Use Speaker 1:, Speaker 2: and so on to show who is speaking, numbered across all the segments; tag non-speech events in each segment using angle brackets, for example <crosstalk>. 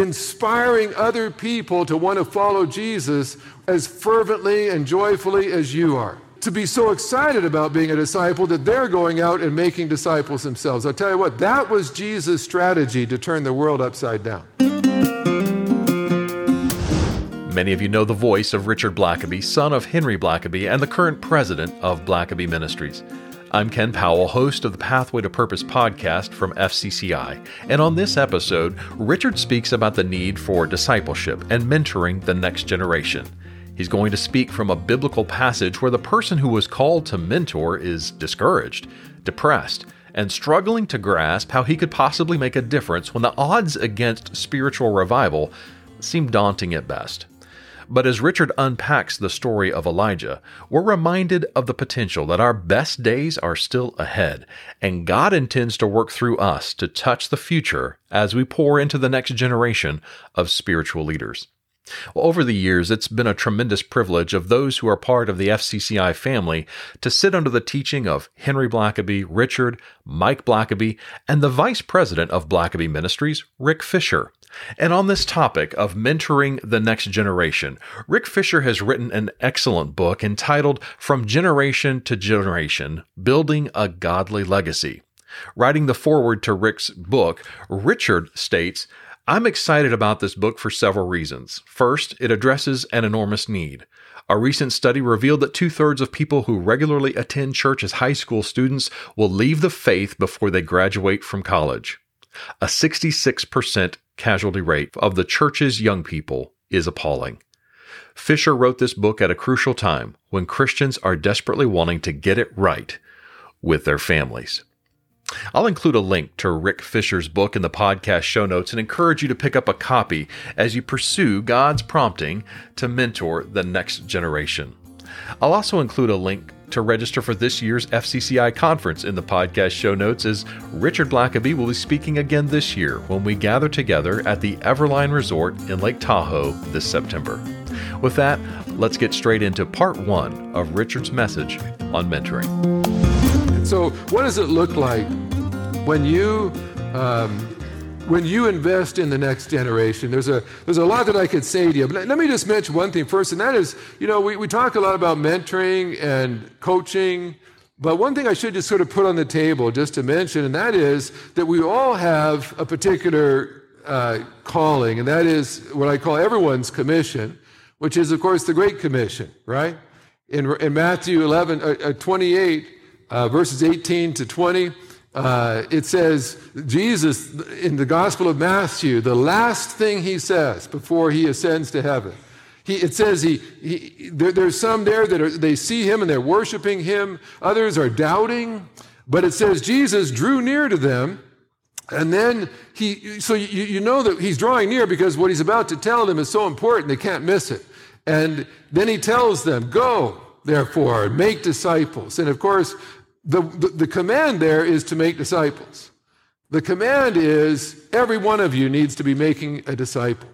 Speaker 1: inspiring other people to want to follow Jesus as fervently and joyfully as you are. To be so excited about being a disciple that they're going out and making disciples themselves. I'll tell you what, that was Jesus' strategy to turn the world upside down.
Speaker 2: Many of you know the voice of Richard Blackaby, son of Henry Blackaby, and the current president of Blackaby Ministries. I'm Ken Powell, host of the Pathway to Purpose podcast from FCCI. And on this episode, Richard speaks about the need for discipleship and mentoring the next generation. He's going to speak from a biblical passage where the person who was called to mentor is discouraged, depressed, and struggling to grasp how he could possibly make a difference when the odds against spiritual revival seem daunting at best. But as Richard unpacks the story of Elijah, we're reminded of the potential that our best days are still ahead, and God intends to work through us to touch the future as we pour into the next generation of spiritual leaders. Well, over the years, it's been a tremendous privilege of those who are part of the FCCI family to sit under the teaching of Henry Blackaby, Richard, Mike Blackaby, and the vice president of Blackaby Ministries, Rick Fisher. And on this topic of mentoring the next generation, Rick Fisher has written an excellent book entitled From Generation to Generation Building a Godly Legacy. Writing the foreword to Rick's book, Richard states, I'm excited about this book for several reasons. First, it addresses an enormous need. A recent study revealed that two thirds of people who regularly attend church as high school students will leave the faith before they graduate from college. A 66% casualty rate of the church's young people is appalling. Fisher wrote this book at a crucial time when Christians are desperately wanting to get it right with their families. I'll include a link to Rick Fisher's book in the podcast show notes and encourage you to pick up a copy as you pursue God's prompting to mentor the next generation. I'll also include a link to register for this year's FCCI conference in the podcast show notes as Richard Blackaby will be speaking again this year when we gather together at the Everline Resort in Lake Tahoe this September. With that, let's get straight into part one of Richard's message on mentoring.
Speaker 1: So, what does it look like when you um, when you invest in the next generation, there's a, there's a lot that I could say to you. But let me just mention one thing first, and that is, you know, we, we talk a lot about mentoring and coaching, but one thing I should just sort of put on the table just to mention, and that is that we all have a particular uh, calling, and that is what I call everyone's commission, which is, of course, the Great Commission, right? In, in Matthew 11, uh, uh, 28, uh, verses 18 to 20, uh, it says, Jesus, in the Gospel of Matthew, the last thing he says before he ascends to heaven, he, it says he, he there, there's some there that are, they see him and they're worshiping him, others are doubting, but it says Jesus drew near to them. And then he, so you, you know that he's drawing near because what he's about to tell them is so important, they can't miss it. And then he tells them, Go, therefore, make disciples. And of course, the, the, command there is to make disciples. The command is every one of you needs to be making a disciple.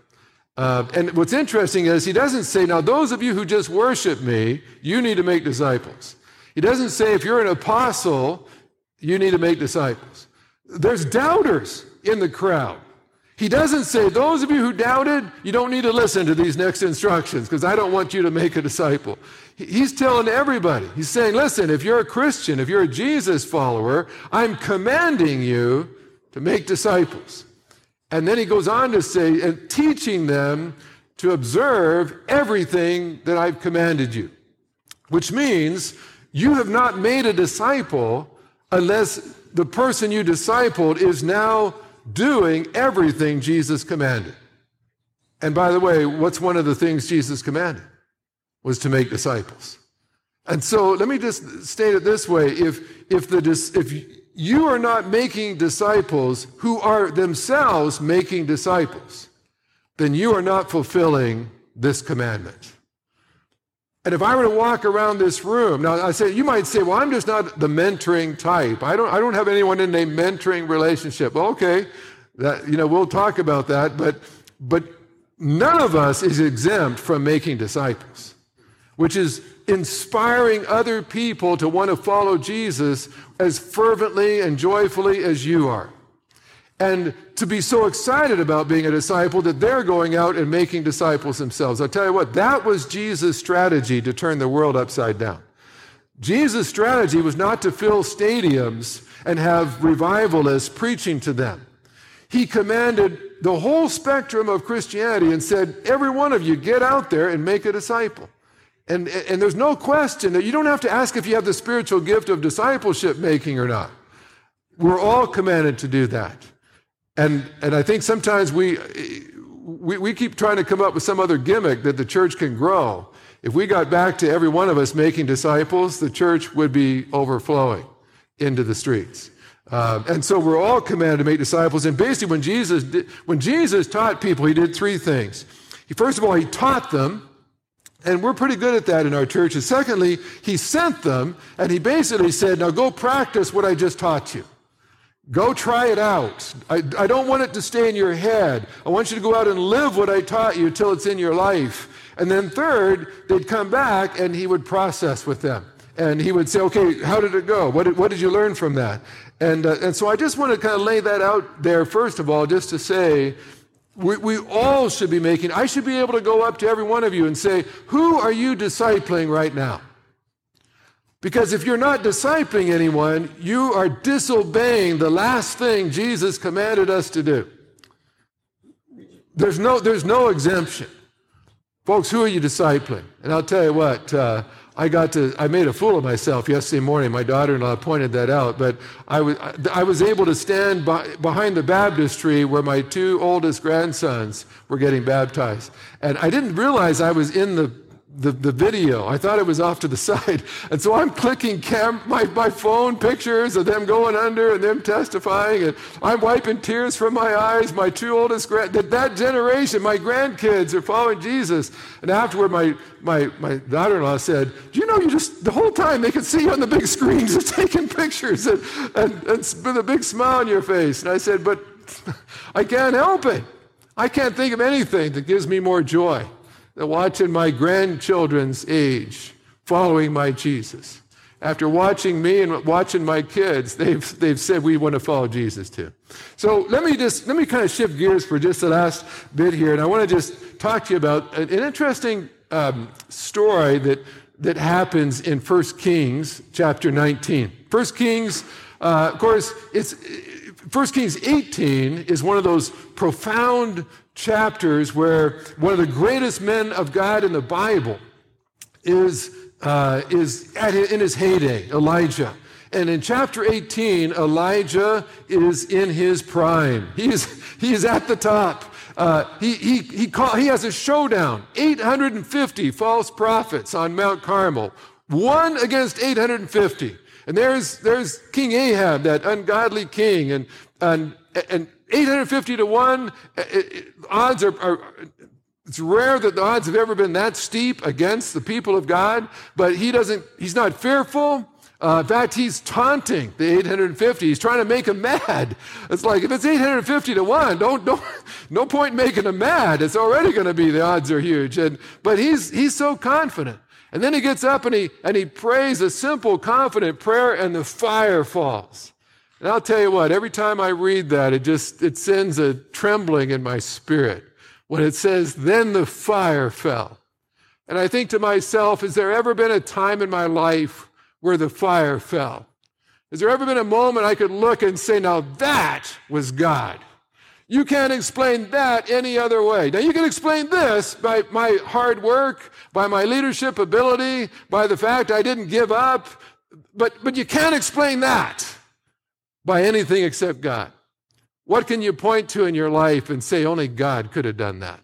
Speaker 1: Uh, and what's interesting is he doesn't say, now, those of you who just worship me, you need to make disciples. He doesn't say, if you're an apostle, you need to make disciples. There's doubters in the crowd. He doesn't say, those of you who doubted, you don't need to listen to these next instructions because I don't want you to make a disciple. He's telling everybody, he's saying, listen, if you're a Christian, if you're a Jesus follower, I'm commanding you to make disciples. And then he goes on to say, and teaching them to observe everything that I've commanded you, which means you have not made a disciple unless the person you discipled is now doing everything Jesus commanded. And by the way, what's one of the things Jesus commanded? Was to make disciples. And so let me just state it this way if, if, the, if you are not making disciples who are themselves making disciples, then you are not fulfilling this commandment. And if I were to walk around this room, now I say you might say, well, I'm just not the mentoring type. I don't I don't have anyone in a mentoring relationship. Well, okay, that you know, we'll talk about that, but but none of us is exempt from making disciples, which is inspiring other people to want to follow Jesus as fervently and joyfully as you are. And to be so excited about being a disciple that they're going out and making disciples themselves. I'll tell you what, that was Jesus' strategy to turn the world upside down. Jesus' strategy was not to fill stadiums and have revivalists preaching to them. He commanded the whole spectrum of Christianity and said, Every one of you, get out there and make a disciple. And, and there's no question that you don't have to ask if you have the spiritual gift of discipleship making or not. We're all commanded to do that. And, and I think sometimes we, we, we keep trying to come up with some other gimmick that the church can grow. If we got back to every one of us making disciples, the church would be overflowing into the streets. Uh, and so we're all commanded to make disciples. And basically, when Jesus, did, when Jesus taught people, he did three things. He, first of all, he taught them, and we're pretty good at that in our churches. Secondly, he sent them, and he basically said, Now go practice what I just taught you. Go try it out. I, I don't want it to stay in your head. I want you to go out and live what I taught you till it's in your life. And then, third, they'd come back and he would process with them. And he would say, okay, how did it go? What did, what did you learn from that? And, uh, and so I just want to kind of lay that out there, first of all, just to say, we, we all should be making, I should be able to go up to every one of you and say, who are you discipling right now? Because if you're not discipling anyone, you are disobeying the last thing Jesus commanded us to do. There's no, there's no exemption. Folks, who are you discipling? And I'll tell you what, uh, I got to, I made a fool of myself yesterday morning. My daughter in law pointed that out. But I was, I was able to stand by, behind the baptistry where my two oldest grandsons were getting baptized. And I didn't realize I was in the the, the video. I thought it was off to the <laughs> side. And so I'm clicking cam- my, my phone pictures of them going under and them testifying. And I'm wiping tears from my eyes. My two oldest, grand- that, that generation, my grandkids are following Jesus. And afterward, my, my, my daughter-in-law said, do you know you just, the whole time they could see you on the big screens just <laughs> taking pictures and, and, and with a big smile on your face. And I said, but <laughs> I can't help it. I can't think of anything that gives me more joy watching my grandchildren's age following my Jesus. After watching me and watching my kids, they've, they've said we want to follow Jesus too. So let me just, let me kind of shift gears for just the last bit here. And I want to just talk to you about an interesting um, story that, that happens in 1 Kings chapter 19. 1 Kings, uh, of course, it's, 1 Kings 18 is one of those profound chapters where one of the greatest men of God in the Bible is, uh, is at, in his heyday, Elijah. And in chapter 18, Elijah is in his prime. He's, he's at the top. Uh, he, he, he, call, he has a showdown 850 false prophets on Mount Carmel, one against 850. And there's, there's King Ahab, that ungodly king, and, and, and 850 to 1, it, odds are, are, it's rare that the odds have ever been that steep against the people of God, but he doesn't, he's not fearful. Uh, in fact, he's taunting the 850. He's trying to make him mad. It's like, if it's 850 to 1, don't, don't, no point in making him mad. It's already going to be, the odds are huge. And, but he's, he's so confident. And then he gets up and he, and he prays a simple, confident prayer, and the fire falls. And I'll tell you what, every time I read that, it just, it sends a trembling in my spirit when it says, then the fire fell. And I think to myself, has there ever been a time in my life where the fire fell? Has there ever been a moment I could look and say, now that was God? You can't explain that any other way. Now, you can explain this by my hard work, by my leadership ability, by the fact I didn't give up, but, but you can't explain that by anything except God. What can you point to in your life and say only God could have done that?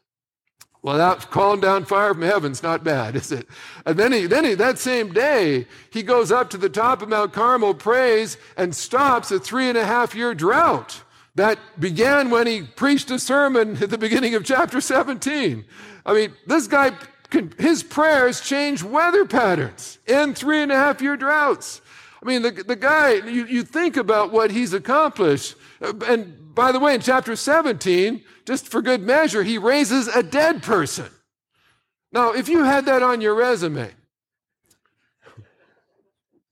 Speaker 1: Well, that calling down fire from heaven's not bad, <laughs> is it? And then he, then he, that same day, he goes up to the top of Mount Carmel, prays, and stops a three and a half year drought that began when he preached a sermon at the beginning of chapter 17. I mean, this guy, can, his prayers change weather patterns in three and a half year droughts. I mean, the, the guy, you, you think about what he's accomplished. Uh, and by the way, in chapter 17, just for good measure, he raises a dead person. Now, if you had that on your resume,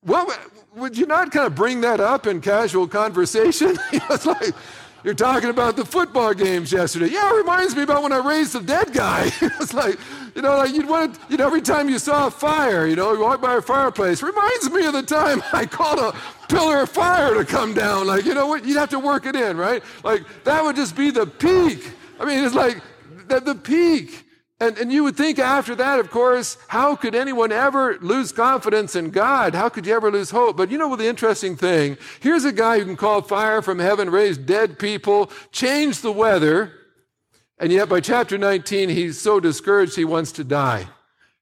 Speaker 1: well, would you not kind of bring that up in casual conversation? <laughs> it's like, you're talking about the football games yesterday. Yeah, it reminds me about when I raised the dead guy. <laughs> it's like, you know, like you'd want to, you know, every time you saw a fire, you know, you walk by a fireplace, reminds me of the time <laughs> I called a pillar of fire to come down. Like, you know what? You'd have to work it in, right? Like, that would just be the peak. I mean, it's like the, the peak. And, and you would think after that, of course, how could anyone ever lose confidence in God? How could you ever lose hope? But you know what the interesting thing? Here's a guy who can call fire from heaven, raise dead people, change the weather, and yet by chapter 19, he's so discouraged he wants to die.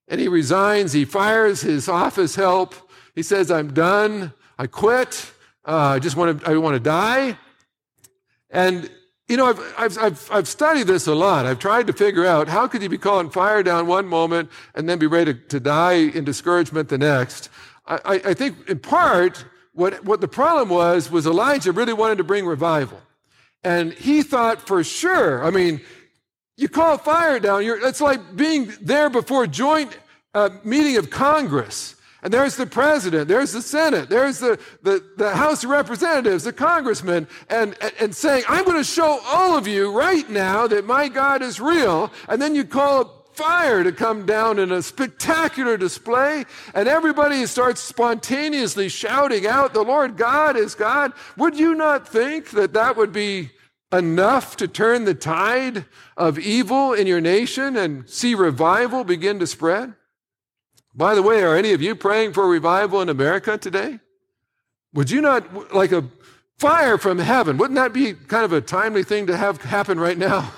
Speaker 1: And he resigns, he fires his office help. He says, I'm done, I quit, uh, I just want to, I want to die. And you know, I've, I've, I've, I've, studied this a lot. I've tried to figure out how could you be calling fire down one moment and then be ready to, to die in discouragement the next. I, I, think in part, what, what the problem was, was Elijah really wanted to bring revival. And he thought for sure, I mean, you call fire down, you're, it's like being there before joint uh, meeting of Congress. And there's the president, there's the Senate, there's the, the, the House of Representatives, the congressmen, and, and, and saying, I'm going to show all of you right now that my God is real. And then you call up fire to come down in a spectacular display, and everybody starts spontaneously shouting out, The Lord God is God. Would you not think that that would be enough to turn the tide of evil in your nation and see revival begin to spread? By the way, are any of you praying for revival in America today? Would you not, like a fire from heaven, wouldn't that be kind of a timely thing to have happen right now?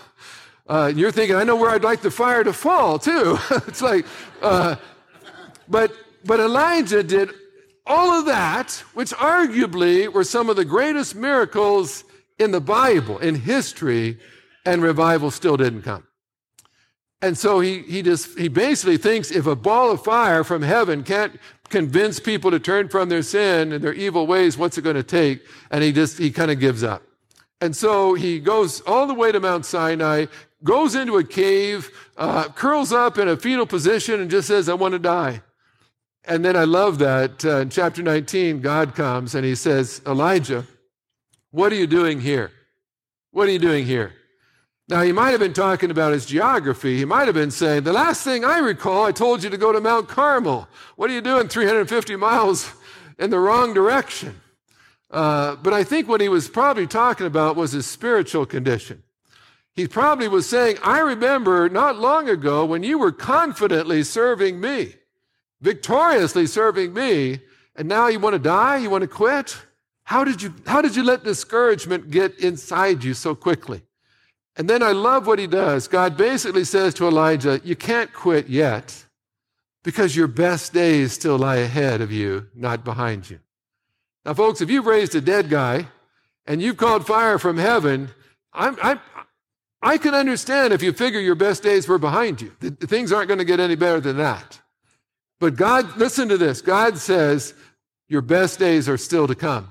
Speaker 1: Uh, you're thinking, I know where I'd like the fire to fall too. <laughs> it's like, uh, but, but Elijah did all of that, which arguably were some of the greatest miracles in the Bible, in history, and revival still didn't come. And so he, he just, he basically thinks if a ball of fire from heaven can't convince people to turn from their sin and their evil ways, what's it going to take? And he just, he kind of gives up. And so he goes all the way to Mount Sinai, goes into a cave, uh, curls up in a fetal position and just says, I want to die. And then I love that uh, in chapter 19, God comes and he says, Elijah, what are you doing here? What are you doing here? Now, he might have been talking about his geography. He might have been saying, The last thing I recall, I told you to go to Mount Carmel. What are you doing 350 miles in the wrong direction? Uh, but I think what he was probably talking about was his spiritual condition. He probably was saying, I remember not long ago when you were confidently serving me, victoriously serving me, and now you want to die? You want to quit? How did you, how did you let discouragement get inside you so quickly? And then I love what he does. God basically says to Elijah, You can't quit yet because your best days still lie ahead of you, not behind you. Now, folks, if you've raised a dead guy and you've called fire from heaven, I'm, I'm, i can understand if you figure your best days were behind you. The, things aren't going to get any better than that. But God, listen to this God says, Your best days are still to come.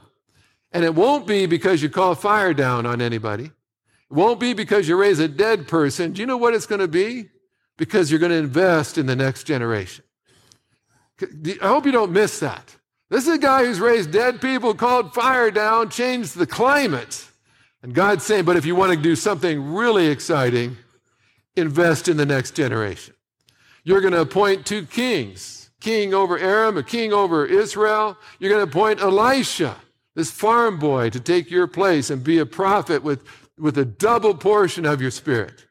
Speaker 1: And it won't be because you call fire down on anybody. It won't be because you raise a dead person. Do you know what it's going to be? Because you're going to invest in the next generation. I hope you don't miss that. This is a guy who's raised dead people, called fire down, changed the climate. And God's saying, but if you want to do something really exciting, invest in the next generation. You're going to appoint two kings, king over Aram, a king over Israel. You're going to appoint Elisha, this farm boy, to take your place and be a prophet with with a double portion of your spirit.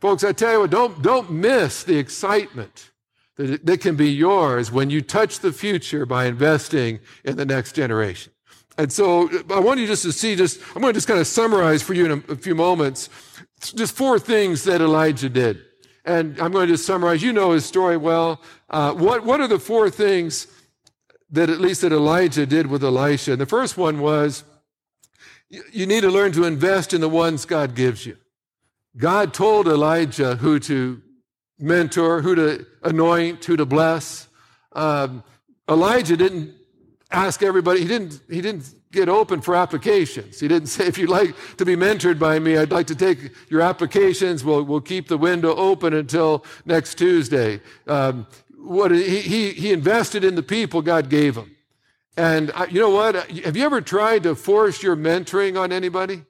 Speaker 1: Folks, I tell you what, don't, don't miss the excitement that, that can be yours when you touch the future by investing in the next generation. And so I want you just to see just, I'm going to just kind of summarize for you in a, a few moments, just four things that Elijah did. And I'm going to just summarize. You know his story well. Uh, what, what are the four things that at least that Elijah did with Elisha? And the first one was you need to learn to invest in the ones God gives you. God told Elijah who to mentor, who to anoint, who to bless. Um, Elijah didn't ask everybody, he didn't, he didn't get open for applications. He didn't <laughs> say, if you'd like to be mentored by me, I'd like to take your applications. We'll, we'll keep the window open until next Tuesday. Um, what, he, he, he invested in the people God gave him. And you know what? Have you ever tried to force your mentoring on anybody?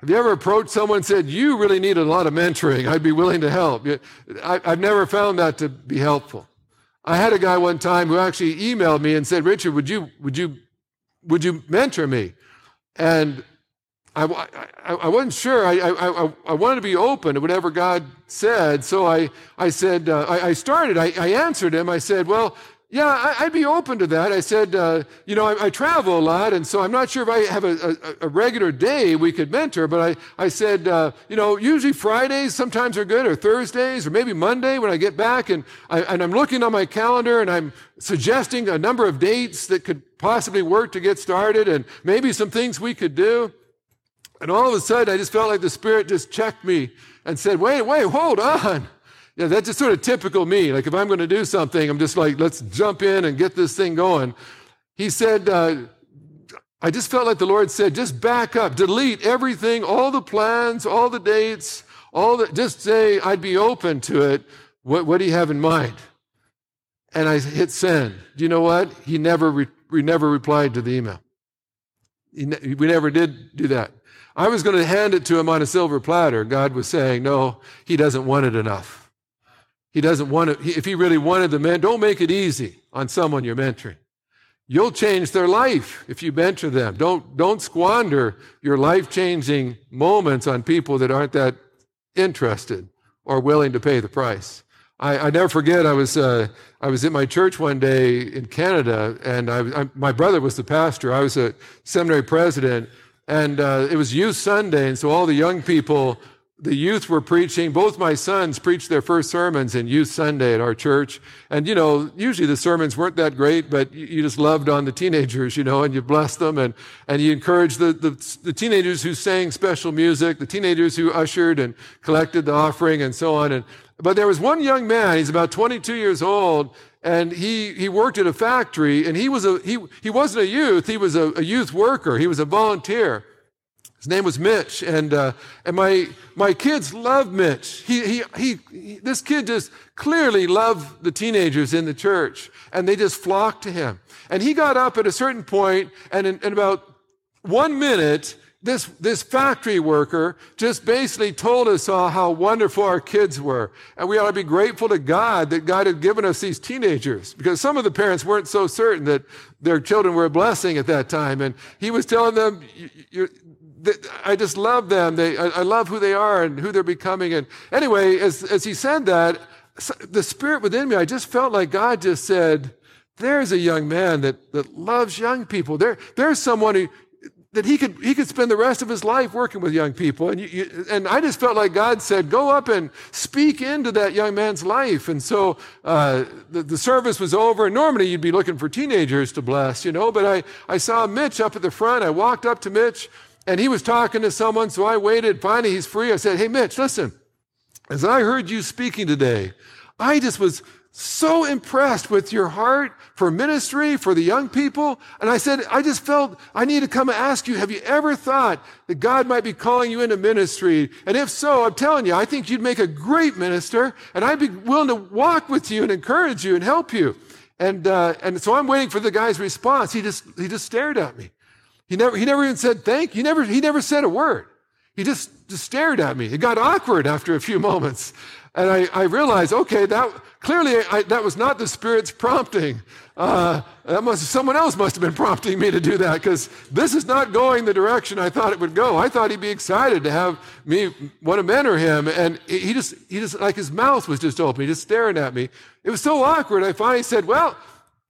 Speaker 1: Have you ever approached someone and said, You really need a lot of mentoring? I'd be willing to help. I, have never found that to be helpful. I had a guy one time who actually emailed me and said, Richard, would you, would you, would you mentor me? And I, I, I wasn't sure. I, I, I, wanted to be open to whatever God said. So I, I said, uh, I, I started, I, I answered him. I said, Well, yeah, I, would be open to that. I said, uh, you know, I, I, travel a lot, and so I'm not sure if I have a, a, a regular day we could mentor, but I, I said, uh, you know, usually Fridays sometimes are good, or Thursdays, or maybe Monday when I get back, and, I, and I'm looking on my calendar and I'm suggesting a number of dates that could possibly work to get started, and maybe some things we could do. And all of a sudden, I just felt like the Spirit just checked me and said, wait, wait, hold on. Yeah, that's just sort of typical me. Like if I'm going to do something, I'm just like, let's jump in and get this thing going. He said, uh, I just felt like the Lord said, just back up, delete everything, all the plans, all the dates, all the, just say, I'd be open to it. What, what do you have in mind? And I hit send. Do you know what? He never, re, we never replied to the email. Ne- we never did do that. I was going to hand it to him on a silver platter. God was saying, no, he doesn't want it enough. He doesn't want to, if he really wanted the men, don't make it easy on someone you're mentoring. You'll change their life if you mentor them. Don't, don't squander your life changing moments on people that aren't that interested or willing to pay the price. I, I never forget, I was, uh, I was at my church one day in Canada, and I, I, my brother was the pastor. I was a seminary president, and uh, it was Youth Sunday, and so all the young people the youth were preaching. Both my sons preached their first sermons in Youth Sunday at our church. And, you know, usually the sermons weren't that great, but you just loved on the teenagers, you know, and you blessed them and, and you encouraged the, the, the teenagers who sang special music, the teenagers who ushered and collected the offering and so on. And, but there was one young man, he's about 22 years old, and he, he worked at a factory and he was a, he, he wasn't a youth, he was a, a youth worker. He was a volunteer. His name was Mitch, and uh, and my my kids love Mitch. He, he he he. This kid just clearly loved the teenagers in the church, and they just flocked to him. And he got up at a certain point, and in, in about one minute, this, this factory worker just basically told us all how wonderful our kids were. And we ought to be grateful to God that God had given us these teenagers because some of the parents weren't so certain that their children were a blessing at that time. And he was telling them, I just love them. They, I, love who they are and who they're becoming. And anyway, as, as he said that, the spirit within me, I just felt like God just said, there's a young man that, that loves young people. There, there's someone who, that he could, he could spend the rest of his life working with young people. And, you, you, and I just felt like God said, go up and speak into that young man's life. And so uh, the, the service was over. And normally you'd be looking for teenagers to bless, you know, but I, I saw Mitch up at the front. I walked up to Mitch and he was talking to someone, so I waited. Finally, he's free. I said, Hey, Mitch, listen, as I heard you speaking today, I just was so impressed with your heart for ministry, for the young people. And I said, I just felt I need to come and ask you, have you ever thought that God might be calling you into ministry? And if so, I'm telling you, I think you'd make a great minister, and I'd be willing to walk with you and encourage you and help you. And, uh, and so I'm waiting for the guy's response. He just, he just stared at me. He never, he never even said thank you. He never, he never said a word. He just, just stared at me. It got awkward after a few moments. And I, I realized, okay, that clearly I, that was not the Spirit's prompting. Uh, that must, someone else must have been prompting me to do that because this is not going the direction I thought it would go. I thought he'd be excited to have me want to mentor him. And he just, he just, like his mouth was just open. He just staring at me. It was so awkward. I finally said, well,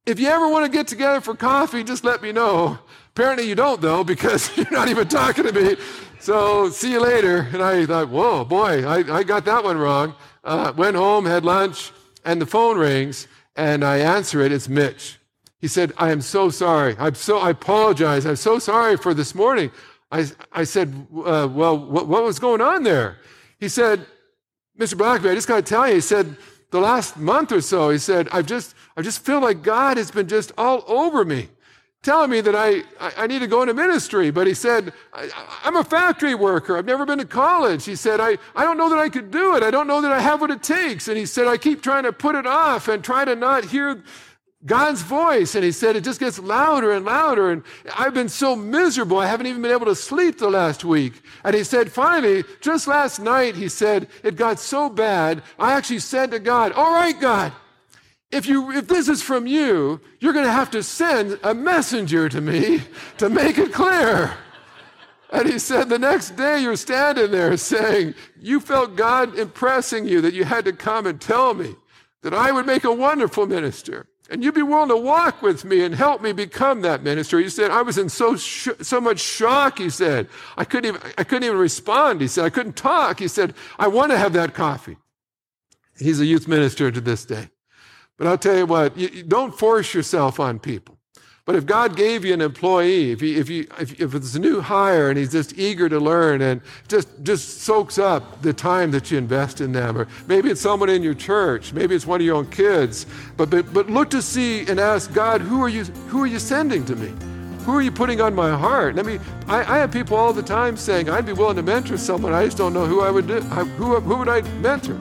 Speaker 1: if you ever want to get together for coffee, just let me know. Apparently you don't though, because <laughs> you're not even talking to me. So see you later. And I thought, whoa, boy, I, I got that one wrong. Uh, went home, had lunch, and the phone rings, and I answer it. It's Mitch. He said, I am so sorry. I'm so, I apologize. I'm so sorry for this morning. I, I said, uh, well, what, what was going on there? He said, Mr. Blackaby, I just got to tell you, he said, the last month or so, he said, I've just, I just feel like God has been just all over me telling me that I, I need to go into ministry. But he said, I, am a factory worker. I've never been to college. He said, I, I don't know that I could do it. I don't know that I have what it takes. And he said, I keep trying to put it off and try to not hear God's voice. And he said, it just gets louder and louder. And I've been so miserable. I haven't even been able to sleep the last week. And he said, finally, just last night, he said, it got so bad. I actually said to God, all right, God, if you, if this is from you, you're going to have to send a messenger to me to make it clear. And he said, the next day you're standing there saying, you felt God impressing you that you had to come and tell me that I would make a wonderful minister. And you'd be willing to walk with me and help me become that minister. He said, I was in so, sh- so much shock, he said. I couldn't, even, I couldn't even respond. He said, I couldn't talk. He said, I want to have that coffee. He's a youth minister to this day. But I'll tell you what, you, you don't force yourself on people. But if God gave you an employee, if, if, you, if, if it's a new hire and he's just eager to learn and just, just soaks up the time that you invest in them, or maybe it's someone in your church, maybe it's one of your own kids, but, but, but look to see and ask God, who are, you, who are you sending to me? Who are you putting on my heart? I mean, I, I have people all the time saying, I'd be willing to mentor someone, I just don't know who I would do. Who, who would I mentor?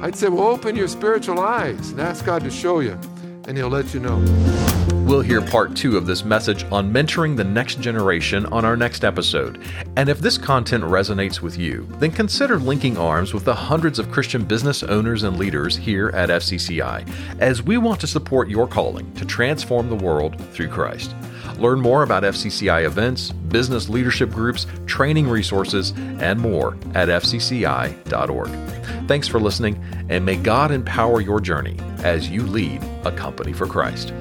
Speaker 1: I'd say, well, open your spiritual eyes and ask God to show you, and He'll let you know.
Speaker 2: We'll hear part two of this message on mentoring the next generation on our next episode. And if this content resonates with you, then consider linking arms with the hundreds of Christian business owners and leaders here at FCCI, as we want to support your calling to transform the world through Christ. Learn more about FCCI events, business leadership groups, training resources, and more at fcci.org. Thanks for listening, and may God empower your journey as you lead a company for Christ.